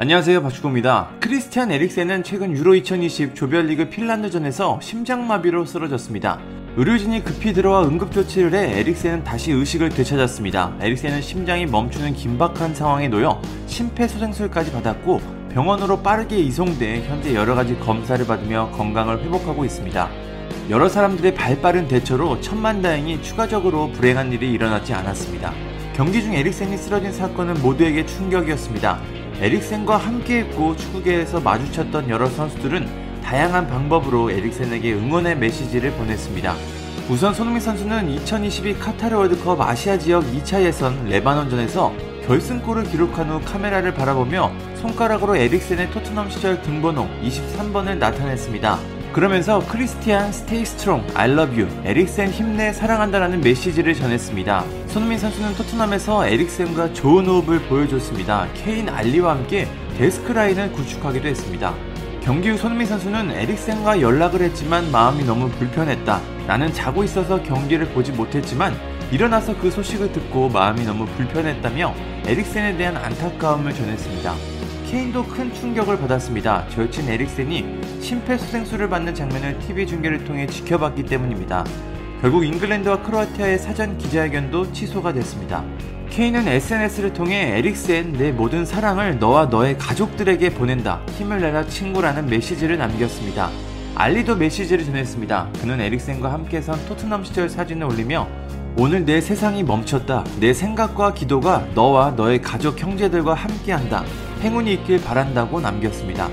안녕하세요 박주호입니다. 크리스티안 에릭센은 최근 유로 2020 조별리그 핀란드전에서 심장마비로 쓰러졌습니다. 의료진이 급히 들어와 응급조치를 해 에릭센은 다시 의식을 되찾았습니다. 에릭센은 심장이 멈추는 긴박한 상황에 놓여 심폐소생술까지 받았고 병원으로 빠르게 이송돼 현재 여러가지 검사를 받으며 건강을 회복하고 있습니다. 여러 사람들의 발빠른 대처로 천만다행히 추가적으로 불행한 일이 일어나지 않았습니다. 경기 중 에릭센이 쓰러진 사건은 모두에게 충격이었습니다. 에릭센과 함께했고 축구계에서 마주쳤던 여러 선수들은 다양한 방법으로 에릭센에게 응원의 메시지를 보냈습니다. 우선 손흥민 선수는 2022 카타르 월드컵 아시아 지역 2차 예선 레바논전에서 결승골을 기록한 후 카메라를 바라보며 손가락으로 에릭센의 토트넘 시절 등번호 23번을 나타냈습니다. 그러면서 크리스티안 stay strong I love you 에릭센 힘내 사랑한다라는 메시지를 전했습니다. 손흥민 선수는 토트넘에서 에릭센과 좋은 호흡을 보여줬습니다. 케인 알리와 함께 데스크 라인을 구축하기도 했습니다. 경기 후 손흥민 선수는 에릭센과 연락을 했지만 마음이 너무 불편했다. 나는 자고 있어서 경기를 보지 못했지만 일어나서 그 소식을 듣고 마음이 너무 불편했다며 에릭센에 대한 안타까움을 전했습니다. 케인도 큰 충격을 받았습니다. 절친 에릭센이 심폐소생술을 받는 장면을 TV 중계를 통해 지켜봤기 때문입니다. 결국 잉글랜드와 크로아티아의 사전 기자회견도 취소가 됐습니다. 케인은 SNS를 통해 에릭센 내 모든 사랑을 너와 너의 가족들에게 보낸다. 힘을 내라 친구라는 메시지를 남겼습니다. 알리도 메시지를 전했습니다. 그는 에릭센과 함께 선 토트넘 시절 사진을 올리며 오늘 내 세상이 멈췄다. 내 생각과 기도가 너와 너의 가족 형제들과 함께한다. 행운이 있길 바란다고 남겼습니다.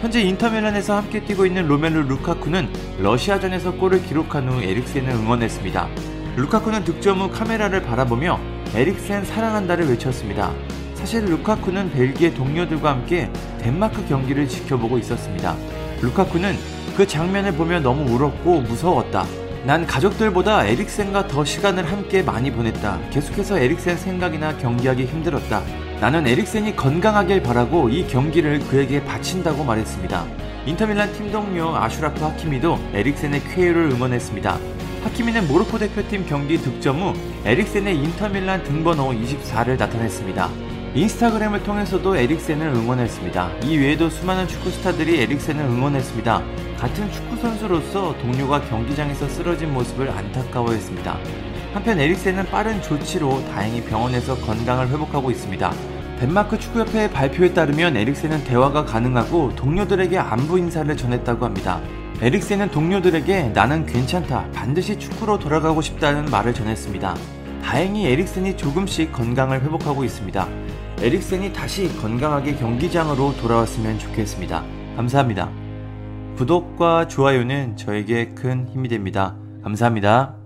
현재 인터밀란에서 함께 뛰고 있는 로멜루 루카쿠는 러시아전에서 골을 기록한 후 에릭센을 응원했습니다. 루카쿠는 득점 후 카메라를 바라보며 에릭센 사랑한다를 외쳤습니다. 사실 루카쿠는 벨기에 동료들과 함께 덴마크 경기를 지켜보고 있었습니다. 루카쿠는 그 장면을 보며 너무 울었고 무서웠다. 난 가족들보다 에릭센과 더 시간을 함께 많이 보냈다. 계속해서 에릭센 생각이나 경기하기 힘들었다. 나는 에릭센이 건강하길 바라고 이 경기를 그에게 바친다고 말했습니다. 인터밀란 팀 동료 아슈라프 하키미도 에릭센의 쾌유를 응원했습니다. 하키미는 모로코 대표팀 경기 득점 후 에릭센의 인터밀란 등번호 24를 나타냈습니다. 인스타그램을 통해서도 에릭센을 응원했습니다. 이 외에도 수많은 축구 스타들이 에릭센을 응원했습니다. 같은 축구 선수로서 동료가 경기장에서 쓰러진 모습을 안타까워했습니다. 한편 에릭센은 빠른 조치로 다행히 병원에서 건강을 회복하고 있습니다. 덴마크 축구협회의 발표에 따르면 에릭센은 대화가 가능하고 동료들에게 안부 인사를 전했다고 합니다. 에릭센은 동료들에게 나는 괜찮다, 반드시 축구로 돌아가고 싶다는 말을 전했습니다. 다행히 에릭센이 조금씩 건강을 회복하고 있습니다. 에릭센이 다시 건강하게 경기장으로 돌아왔으면 좋겠습니다. 감사합니다. 구독과 좋아요는 저에게 큰 힘이 됩니다. 감사합니다.